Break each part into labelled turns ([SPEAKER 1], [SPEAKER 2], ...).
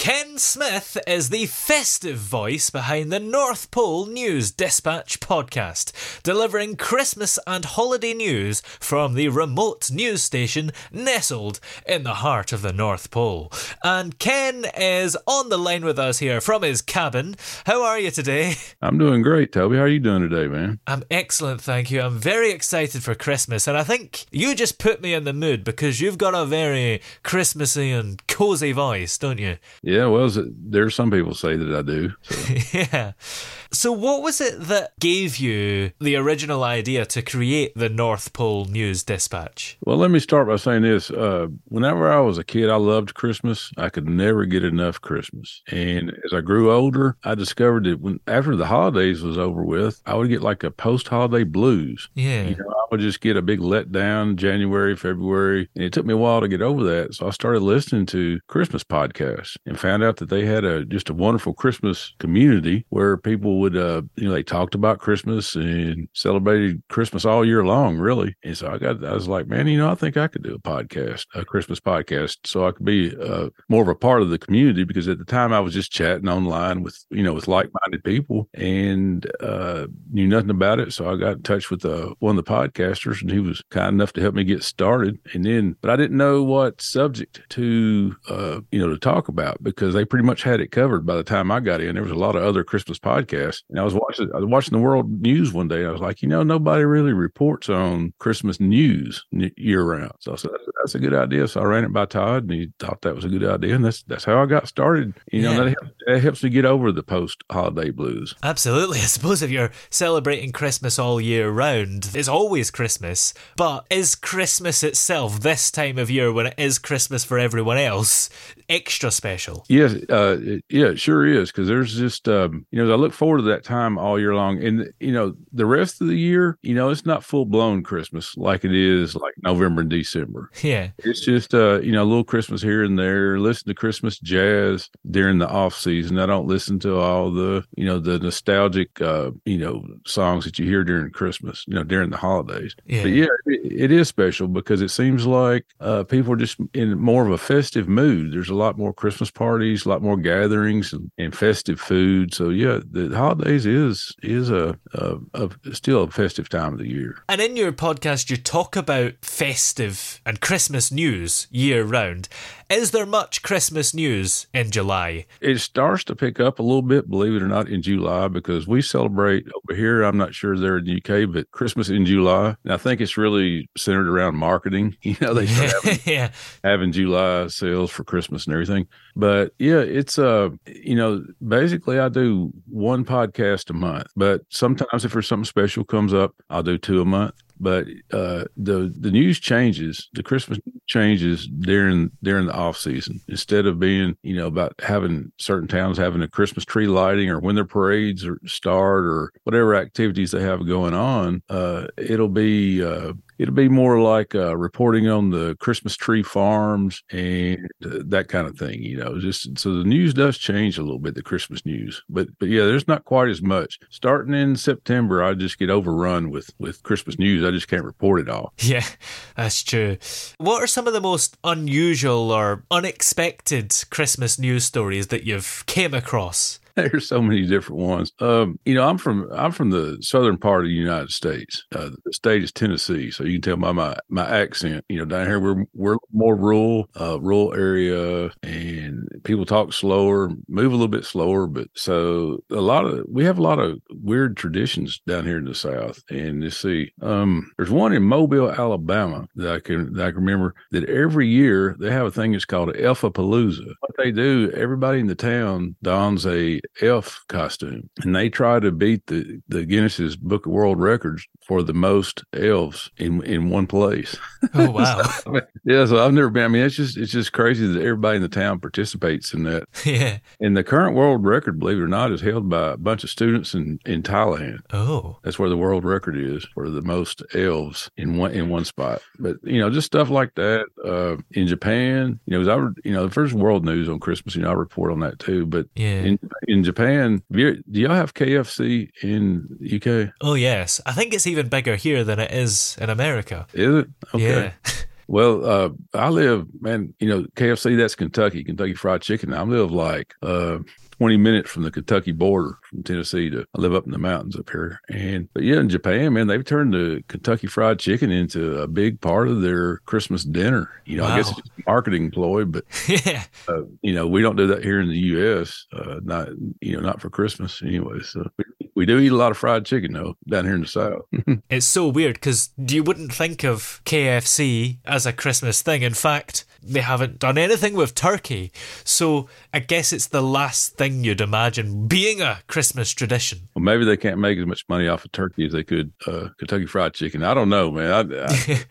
[SPEAKER 1] Ken Smith is the festive voice behind the North Pole News Dispatch podcast, delivering Christmas and holiday news from the remote news station nestled in the heart of the North Pole. And Ken is on the line with us here from his cabin. How are you today?
[SPEAKER 2] I'm doing great, Toby. How are you doing today, man?
[SPEAKER 1] I'm excellent, thank you. I'm very excited for Christmas, and I think you just put me in the mood because you've got a very Christmassy and cozy voice, don't you?
[SPEAKER 2] Yeah, well, is it- there's some people say that I do. So.
[SPEAKER 1] yeah. So, what was it that gave you the original idea to create the North Pole News Dispatch?
[SPEAKER 2] Well, let me start by saying this. Uh, whenever I was a kid, I loved Christmas. I could never get enough Christmas. And as I grew older, I discovered that when after the holidays was over with, I would get like a post-holiday blues.
[SPEAKER 1] Yeah.
[SPEAKER 2] You know, I would just get a big letdown January, February, and it took me a while to get over that. So I started listening to Christmas podcasts and found out that they had a just a wonderful Christmas community where people would, uh, you know, they talked about Christmas and celebrated Christmas all year long, really. And so I got, I was like, man, you know, I think I could do a podcast, a Christmas podcast, so I could be uh, more of a part of the community because at the time I was just chatting online with, you know, with like-minded people and uh, knew nothing about it. So I got in touch with uh, one of the podcasters, and he was kind enough to help me get started. And then, but I didn't know what subject to, uh, you know, to talk about they pretty much had it covered by the time I got in. There was a lot of other Christmas podcasts, and I was watching, I was watching the world news one day. And I was like, you know, nobody really reports on Christmas news year round. So I said, that's, a good idea. So I ran it by Todd, and he thought that was a good idea, and that's that's how I got started. You know,
[SPEAKER 1] Yeah.
[SPEAKER 2] that, help- that helps me get over the post holiday blues.
[SPEAKER 1] Absolutely. I suppose if you're celebrating Christmas all year round, it's always Christmas. But is Christmas itself, this time of year when it is Christmas for everyone else, extra special?
[SPEAKER 2] Yes, uh, it- yeah, it sure is. Because there's just, um, you know, I look forward to that time all year long, and you know, the rest of the year, you know, it's not full blown Christmas like it is like November and December.
[SPEAKER 1] Yeah.
[SPEAKER 2] It's just, uh, you know, a little Christmas here and there. Listen to Christmas jazz during the off season. I don't listen to all the, you know, the nostalgic, uh, you know, songs that you hear during Christmas, you know, during the holidays.
[SPEAKER 1] Yeah.
[SPEAKER 2] But yeah, it, it is special because it seems like uh, people are just in more of a festive mood. There's a lot more Christmas parties, a lot more gatherings, and, and festive food. So yeah, the holidays is is a, a, a still a festive time of the year.
[SPEAKER 1] And in your podcast, you talk about festive and Christmas news year round. Is there much Christmas news in July?
[SPEAKER 2] It starts to pick up a little bit, believe it or not, in July because we celebrate over here. I'm not sure they're in the UK, but Christmas in July. And I think it's really centered around marketing. You know, they start having
[SPEAKER 1] yeah.
[SPEAKER 2] having July sales for Christmas and everything. But yeah, it's uh, you know, basically I do one podcast a month. But sometimes if there's something special comes up, I'll do two a month. But uh, the the news changes. The Christmas changes during during the off season. Instead of being you know about having certain towns having a Christmas tree lighting or when their parades start or whatever activities they have going on, uh, it'll be uh, it'll be more like uh, reporting on the Christmas tree farms and uh, that kind of thing. You know, just so the news does change a little bit, the Christmas news. But but yeah, there's not quite as much. Starting in September, I just get overrun with with Christmas news. I just can't report it all.
[SPEAKER 1] Yeah, that's true. What are some of the most unusual or unexpected Christmas news stories that you've came across?
[SPEAKER 2] There's so many different ones. Um, you know, I'm from I'm from the southern part of the United States. Uh, the state is Tennessee, so you can tell by my my accent. You know, down here we're we're more rural, uh, rural area, and people talk slower, move a little bit slower. But so a lot of we have a lot of weird traditions down here in the South. And you see, um, there's one in Mobile, Alabama that I can that I can remember that every year they have a thing that's called an Elfapalooza. What they do, everybody in the town dons a elf costume, and they try to beat the the Guinness's Book of World Records for the most elves in in one place.
[SPEAKER 1] Oh wow!
[SPEAKER 2] so, yeah, so I've never been. I mean, it's just it's just crazy that everybody in the town participates in that.
[SPEAKER 1] yeah.
[SPEAKER 2] And the current world record, believe it or not, is held by a bunch of students in in Thailand.
[SPEAKER 1] Oh,
[SPEAKER 2] That's where the world record is for the most elves in one in one spot. But you know, just stuff like that. Uh, in Japan, you know, I you know the first world news on Christmas, you know, I report on that too. But
[SPEAKER 1] yeah.
[SPEAKER 2] in in Japan, do y'all have KFC in UK?
[SPEAKER 1] oh yes, I think it's even bigger here than it is in America.
[SPEAKER 2] Is it okay?
[SPEAKER 1] Yeah.
[SPEAKER 2] Well, uh, I live, man, you know, KFC, that's Kentucky, Kentucky Fried Chicken. I live like uh, 20 minutes from the Kentucky border from Tennessee to, I live up in the mountains up here. And, but yeah, in Japan, man, they've turned the Kentucky Fried Chicken into a big part of their Christmas dinner. You know, I guess it's a marketing ploy, but,
[SPEAKER 1] yeah.
[SPEAKER 2] uh, you know, we don't do that here in the U.S., uh, not, you know, not for Christmas anyway. So we, we do eat a lot of fried chicken, though, down here in the South.
[SPEAKER 1] It's so weird because you wouldn't think of KFC as a Christmas thing. In fact, they haven't done anything with turkey. So I guess it's the last thing you'd imagine being a Christmas tradition.
[SPEAKER 2] Well, maybe they can't make as much money off of turkey as they could uh, Kentucky Fried Chicken. I don't know, man. I,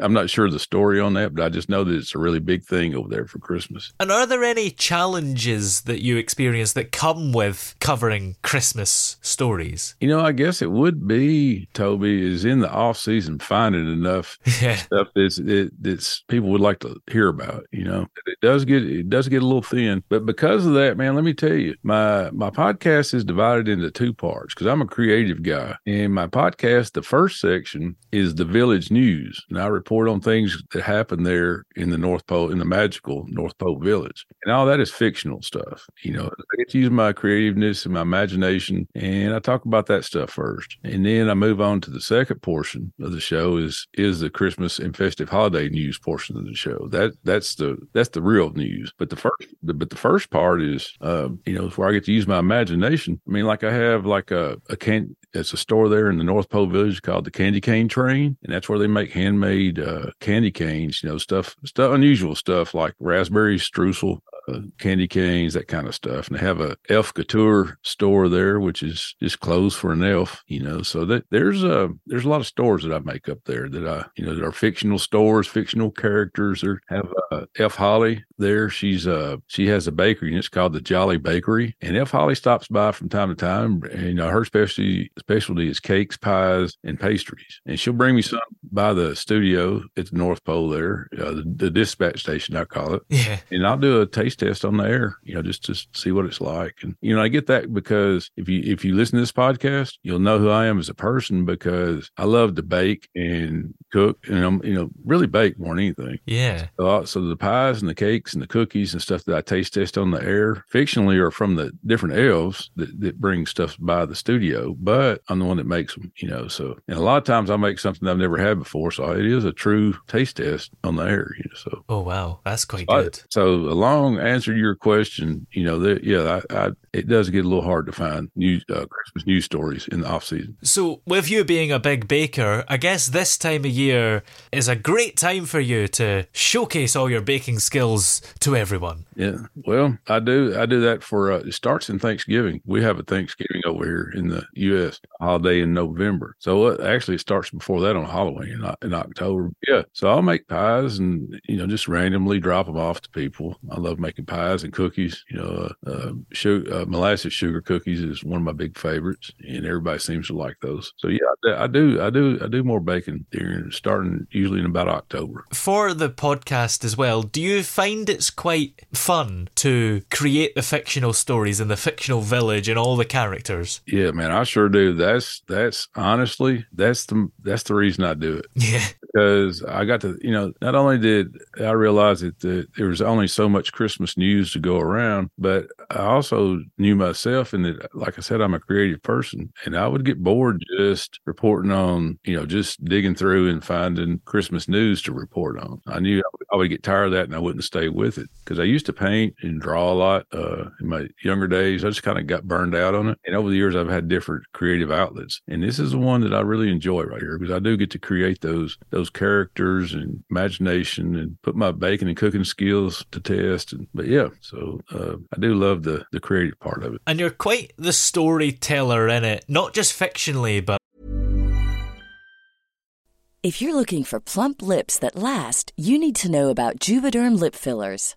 [SPEAKER 2] I'm not sure the story on that, but I just know that it's a really big thing over there for Christmas.
[SPEAKER 1] And are there any challenges that you experience that come with covering Christmas stories?
[SPEAKER 2] You know, I guess it would be Toby is in the off season finding enough
[SPEAKER 1] Yeah.
[SPEAKER 2] stuff that's it, that's people would like to hear about. You know, it does get it does get a little thin, but because of that, man, let me tell you, my my podcast is divided into two parts because I'm a creative guy, and my podcast, the first section is the village news, and I report on things that happen there in the North Pole, in the magical North Pole village, and all that is fictional stuff. You know, I get to use my creativeness and my imagination, and I talk about that stuff first, and then I move on to the second portion of the show is is the Christmas and festive holiday news portion of the show. That that's the that's the real news. But the first the, but the first part is um, you know where I get to use my imagination. I mean, like I have like a a can it's a store there in the North Pole Village called the Candy Cane Train, and that's where they make handmade uh, candy canes. You know, stuff stuff unusual stuff like raspberry streusel, uh, candy canes, that kind of stuff. And they have a elf couture store there, which is just clothes for an elf. You know, so that there's a there's a lot of stores that I make up there that I you know that are fictional stores, fictional characters. There have uh, Elf Holly there. She's uh she has a bakery and it's called the Jolly Bakery. And Elf Holly stops by from time to time. And you know her specialty specialty is cakes, pies, and pastries. And she'll bring me some by the studio at the North Pole there, uh, the, the dispatch station I call it
[SPEAKER 1] Yeah.
[SPEAKER 2] and I'll do a taste test on the air, you know, just to see what it's like. And you know, I get that because if you if you listen to this podcast, you'll know who I am as a person because I love to bake and cook, and I'm you know really bake more than anything.
[SPEAKER 1] Yeah.
[SPEAKER 2] So, uh, so the pies and the cakes and the cookies and stuff that I taste test on the air, fictionally, are from the different elves that, that bring stuff by the studio, but I'm the one that makes them, you know. So, and a lot of times I make something I've never had before, so it is a true taste test on the air, you know. So
[SPEAKER 1] Oh wow, that's quite
[SPEAKER 2] I-
[SPEAKER 1] good.
[SPEAKER 2] so a long answer to your question, you know, that yeah, I, I, it does get a little hard to find news, uh, Christmas news stories in the off season.
[SPEAKER 1] So, with you being a big baker, I guess this time of year is a great time for you to showcase all your baking skills to everyone.
[SPEAKER 2] Yeah, well, I do, I do that for. Uh, it starts in Thanksgiving. We have a Thanksgiving over here in the U.S. holiday in November. So uh, actually, it starts before that on Halloween. In, in October. Yeah, so I'll make pies and you know just randomly drop them off to people. I love making pies and cookies. You know, uh, uh, sugar, uh, molasses sugar cookies is one of my big favorites, and everybody seems to like those. So yeah, I do, I do, I do more baking during starting usually in about October.
[SPEAKER 1] For the podcast as well, do you find it's quite fun to create the fictional stories and the fictional village and all the characters?
[SPEAKER 2] Yeah, man, I sure do. That's that's honestly that's the that's the reason I do it.
[SPEAKER 1] Yeah,
[SPEAKER 2] because I got to you know not only did I realize that the, there was only so much Christmas news to go around, but I also knew myself and that like I said I'm a creative person and I would get bored just reporting on you know just digging through and finding Christmas news to report on. I knew I would get tired of that and I wouldn't stay with it because I used to paint and draw a lot uh, in my younger days. I just kind of got burned out on it, and over the years I've had different creative outlets, and this is the one that I really enjoy right here because I do get to create those those characters and imagination and put my baking and cooking skills to test. And but yeah, so uh, I do love the the creative part of it.
[SPEAKER 1] And you're quite the storyteller in it, not just fictionally, but
[SPEAKER 3] if you're looking for plump lips that last, you need to know about Juvederm lip fillers.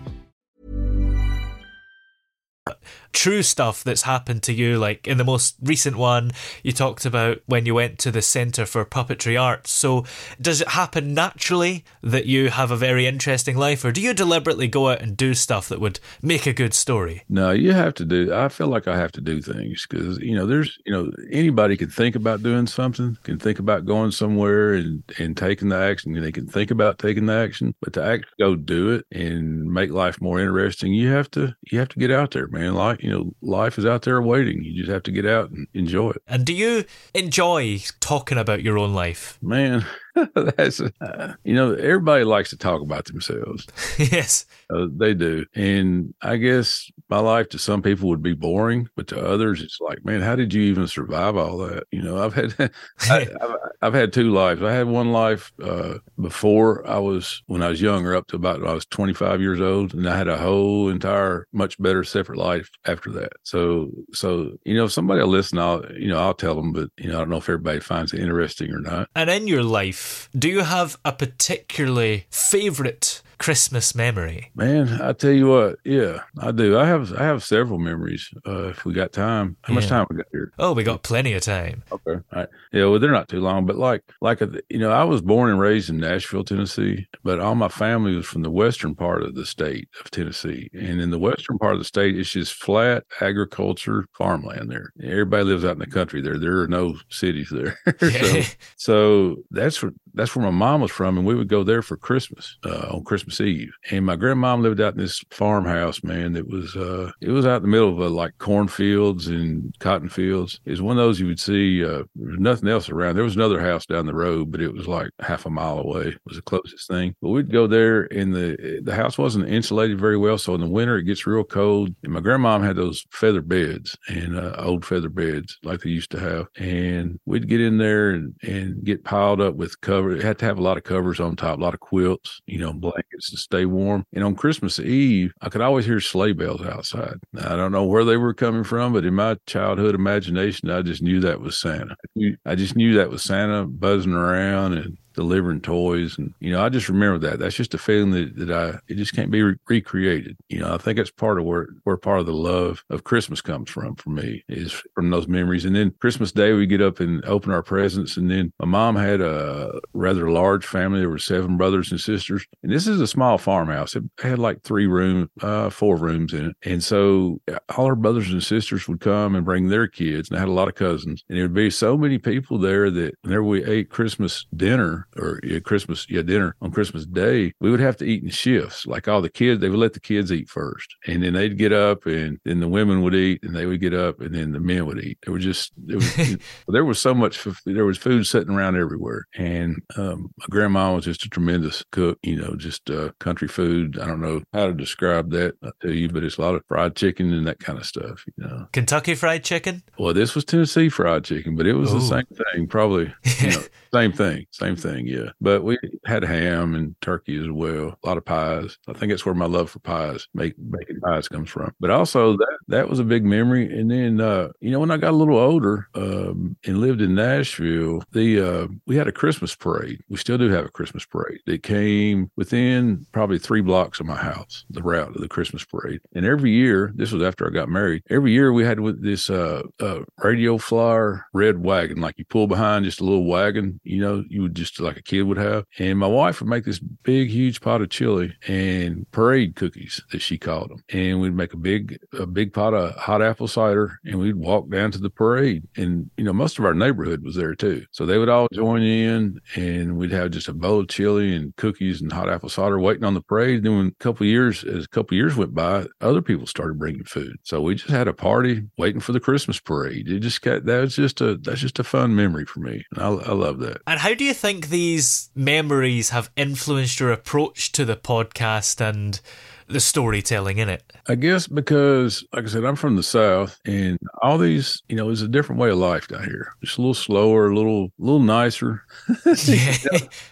[SPEAKER 1] true stuff that's happened to you. Like in the most recent one, you talked about when you went to the Centre for Puppetry Arts. So, does it happen naturally that you have a very interesting life, or do you deliberately go out and do stuff that would make a good story?
[SPEAKER 2] No, you have to do. I feel like I have to do things because you know, there's you know, anybody can think about doing something, can think about going somewhere and and taking the action. They can think about taking the action, but to actually go do it and make life more interesting, you have to you have to get out there, man. Like you know, life is out there waiting. You just have to get out and enjoy it.
[SPEAKER 1] And do you enjoy talking about your own life?
[SPEAKER 2] Man, that's uh, you know everybody likes to talk about themselves.
[SPEAKER 1] yes,
[SPEAKER 2] uh, they do, and I guess my life to some people would be boring, but to others, it's like, man, how did you even survive all that? You know, I've had, I, have I've had two lives. I had one life uh, before I was when I was younger, up to about I was 25 years old, and I had a whole entire much better separate life after that. So, so you know, if somebody will listen, I'll you know I'll tell them, but you know, I don't know if everybody finds it interesting or not.
[SPEAKER 1] And in your life, do you have a particularly favorite Christmas memory?
[SPEAKER 2] Man, I tell you what, yeah, I do. I have I have several memories. Uh, if we got time, how much time we got here?
[SPEAKER 1] Oh, we got plenty of time.
[SPEAKER 2] Okay, all right. Yeah, well, they're not too long, but like like a, you know, I was born and raised in Nashville, Tennessee, but all my family was from the western part of the state of Tennessee, and in the western part of the state, it's just flat agriculture farmland there. Everybody lives out in the country there. There are no cities there. so, so that's where that's where my mom was from, and we would go there for Christmas uh, on Christmas Eve. And my grandmom lived out in this farmhouse, man. That was uh, it was out in the middle of uh, like cornfields and cotton fields. It was one of those you would see. Uh, there was nothing else around. There was another house down the road, but it was like half a mile away. Was the closest thing. But we'd go there, and the the house wasn't insulated very well. So in the winter, it gets real cold. And my grandmom had those feather beds and uh, old feather beds like they used to have. And we'd get in there and, and get piled up with cover. It had to have a lot of covers on top, a lot of quilts, you know, blankets to stay warm. And on Christmas Eve, I could always hear sleigh bells outside. I don't know where they were coming from, but in my childhood imagination, I just knew that was Santa. I just knew that was Santa buzzing around and delivering toys. And you know i just remember that. That's just a feeling that, that i it just can't be re- recreated. You know i think that's part of where where part of the love of christmas comes from for me is from those memories. And then christmas day we get up and open our presents. And then my mom had a rather large family. There were seven brothers and sisters. And this is a small farmhouse. It had like three rooms, uh four rooms in it. And so uh, all her brothers and sisters would come and bring their kids. And i had a lot of cousins. And there would be so many people there that whenever we ate christmas dinner or yeah, Christmas, yeah, dinner on Christmas Day, we would have to eat in shifts. Like all the kids, they would let the kids eat first, and then they'd get up, and then the women would eat, and they would get up, and then the men would eat. There was just there was, there was so much there was food sitting around everywhere, and um, my grandma was just a tremendous cook. You know, just uh, country food. I don't know how to describe that to you, but it's a lot of fried chicken and that kind of stuff. You know.
[SPEAKER 1] Kentucky Fried Chicken?
[SPEAKER 2] Well, this was Tennessee fried chicken, but it was
[SPEAKER 1] Ooh.
[SPEAKER 2] the same thing, probably. You know, same thing, same thing, yeah. But we had ham and turkey as well. A lot of pies. I think that's where my love for pies, make making pies, comes from. But also that that was a big memory. And then, uh, you know, when I got a little older um, and lived in Nashville, the uh, we had a Christmas parade. We still do have a Christmas parade. It came within probably three blocks of my house. The route of the Christmas parade, and every year, this was after I got married. Every year we had with this uh, uh, radio flyer red wagon, like you pull behind just a little wagon. You know, you would just like a kid would have. And my wife would make this big, huge pot of chili and parade cookies that she called them. And we'd make a big, a big pot of hot apple cider, and we'd walk down to the parade. And you know, most of our neighborhood was there too, so they would all join in, and we'd have just a bowl of chili and cookies and hot apple cider waiting on the parade. Then when a couple years, as a couple years went by, other people started bringing food. So we just had a party waiting for the Christmas parade. It just got that was just a that's just a fun memory for me, and I, I love that.
[SPEAKER 1] And how do you think these memories have influenced your approach to the podcast and the storytelling in it?
[SPEAKER 2] I guess because, like I said, I'm from the South, and all these, you know, it's a different way of life down here. It's a little slower, a little, a little nicer.
[SPEAKER 1] Yeah.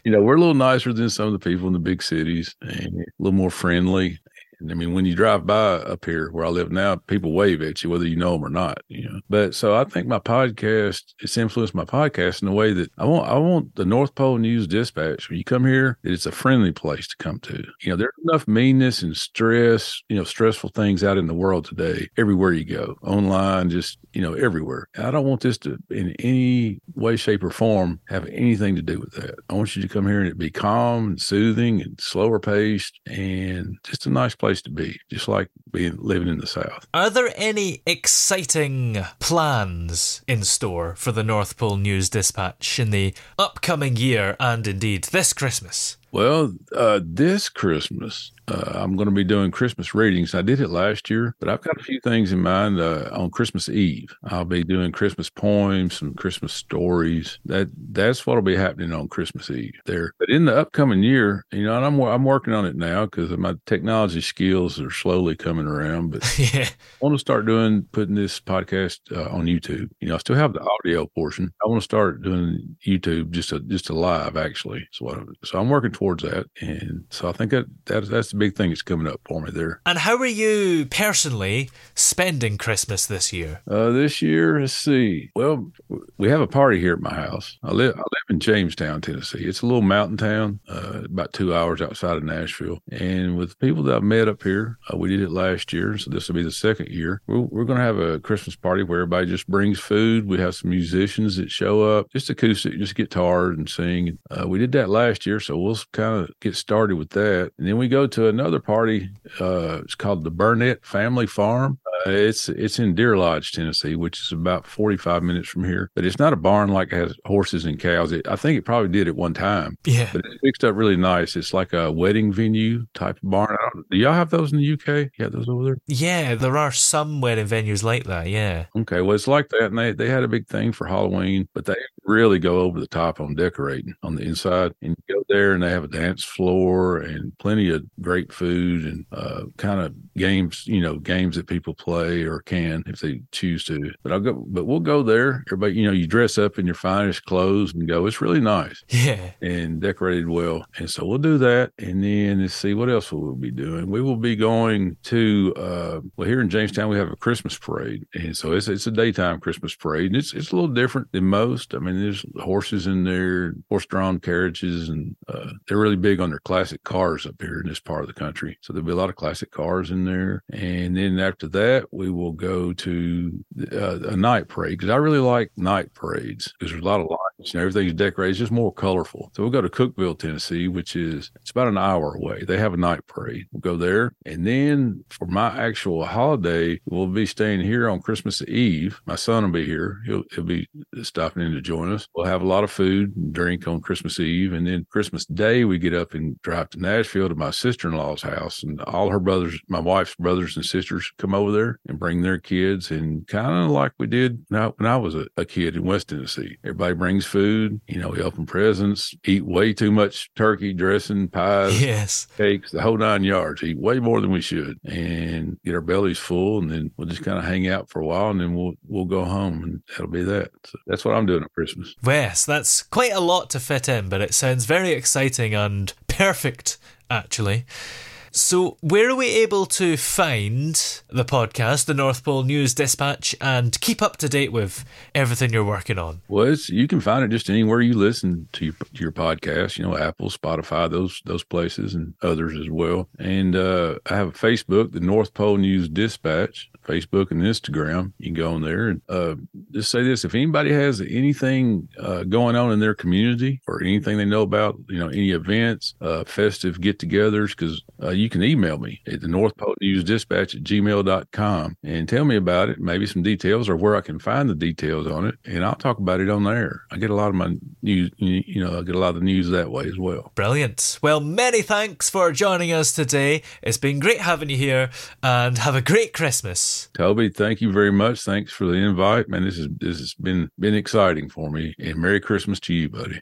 [SPEAKER 2] you know, we're a little nicer than some of the people in the big cities, and a little more friendly. I mean, when you drive by up here where I live now, people wave at you whether you know them or not. You know, but so I think my podcast it's influenced my podcast in a way that I want. I want the North Pole News Dispatch when you come here, it's a friendly place to come to. You know, there's enough meanness and stress, you know, stressful things out in the world today. Everywhere you go, online, just you know, everywhere. I don't want this to, in any way, shape, or form, have anything to do with that. I want you to come here and it be calm and soothing and slower paced and just a nice place to be, just like being living in the South.
[SPEAKER 1] Are there any exciting plans in store for the North Pole News Dispatch in the upcoming year and indeed this Christmas?
[SPEAKER 2] Well, uh, this Christmas, uh, I'm going to be doing Christmas readings. I did it last year, but I've got a few things in mind uh, on Christmas Eve. I'll be doing Christmas poems, some Christmas stories. That that's what'll be happening on Christmas Eve there. But in the upcoming year, you know, and I'm I'm working on it now because my technology skills are slowly coming around. But
[SPEAKER 1] yeah.
[SPEAKER 2] I want to start doing putting this podcast uh, on YouTube. You know, I still have the audio portion. I want to start doing YouTube just a just a live actually. So what, so I'm working towards that, and so I think that that's that's the big thing that's coming up for me there.
[SPEAKER 1] And how are you personally spending Christmas this year?
[SPEAKER 2] Uh, this year, let's see. Well, we have a party here at my house. I live I live in Jamestown, Tennessee. It's a little mountain town, uh, about two hours outside of Nashville. And with people that I've met up here, uh, we did it last year, so this will be the second year. We're, we're going to have a Christmas party where everybody just brings food. We have some musicians that show up, just acoustic, just guitar and sing. Uh, we did that last year, so we'll kind of get started with that. And then we go to another party. Uh, it's called the Burnett Family Farm. Uh, it's it's in Deer Lodge, Tennessee, which is about 45 minutes from here. But it's not a barn like it has horses and cows. It, I think it probably did at one time.
[SPEAKER 1] Yeah.
[SPEAKER 2] But it's fixed up really nice. It's like a wedding venue type barn. I don't, do y'all have those in the UK? You have those over there?
[SPEAKER 1] Yeah, there are some wedding venues like that. Yeah.
[SPEAKER 2] Okay. Well, it's like that. And they, they had a big thing for Halloween, but they really go over the top on decorating on the inside. And you go there and they have a dance floor and plenty of great food and uh, kind of games, you know, games that people play or can if they choose to. But I'll go, but we'll go there. Everybody, you know, you dress up in your finest clothes and go. It's really nice.
[SPEAKER 1] Yeah.
[SPEAKER 2] And decorated well. And so we'll do that. And then let's see what else we'll be doing. We will be going to, uh, well, here in Jamestown, we have a Christmas parade. And so it's, it's a daytime Christmas parade. And it's, it's a little different than most. I mean, there's horses in there, horse drawn carriages, and uh, they're really big on their classic cars up here in this part of the country. So there'll be a lot of classic cars in there. And then after that, we will go to uh, a night parade because I really like night parades because there's a lot of lights and everything's decorated. It's just more colorful. So we'll go to Cookeville, Tennessee, which is it's about an hour away. They have a night parade. We'll go there, and then for my actual holiday, we'll be staying here on Christmas Eve. My son will be here. He'll he'll be stopping in to join us. We'll have a lot of food and drink on Christmas Eve, and then Christmas Day we get up and drive to Nashville to my sister in law's house, and all her brothers, my wife's brothers and sisters, come over there and bring their kids, and kind of like we did when I, when I was a, a kid in West Tennessee. Everybody brings food. You know, we open presents, eat way too much turkey dressing, pies,
[SPEAKER 1] Yes.
[SPEAKER 2] cakes, the whole nine yards. Eat way more than we should, and get our bellies full, and then we'll just kind of hang out for a while, and then we'll we'll go home, and that'll be that. So that's what I'm doing at Christmas.
[SPEAKER 1] Yes, that's quite a lot to fit in, but it sounds very exciting and perfect, actually. So, where are we able to find the podcast, the North Pole News Dispatch, and keep up to date with everything you're working on?
[SPEAKER 2] Well, you can find it just anywhere you listen to your, to your podcast. You know, Apple, Spotify, those those places, and others as well. And uh, I have a Facebook, the North Pole News Dispatch, Facebook and Instagram. You can go on there and uh, just say this: if anybody has anything uh, going on in their community or anything they know about, you know, any events, uh, festive get-togethers, because uh, you can email me at the North Pole News Dispatch at gmail.com and tell me about it, maybe some details or where I can find the details on it, and I'll talk about it on there. I get a lot of my news, you know, I get a lot of the news that way as well.
[SPEAKER 1] Brilliant. Well, many thanks for joining us today. It's been great having you here, and have a great Christmas.
[SPEAKER 2] Toby, thank you very much. Thanks for the invite, man. This is this has been been exciting for me. And Merry Christmas to you, buddy.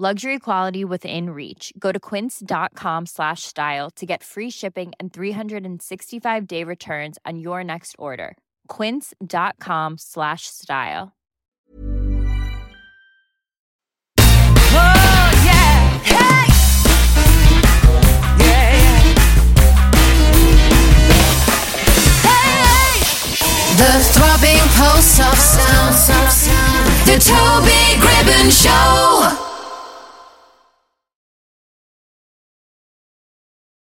[SPEAKER 4] Luxury quality within reach. Go to quince.com slash style to get free shipping and 365 day returns on your next order. Quince.com slash style.
[SPEAKER 5] Oh, yeah. Hey! Yeah. Hey! The throbbing pulse of sound. The Toby Gribbon Show.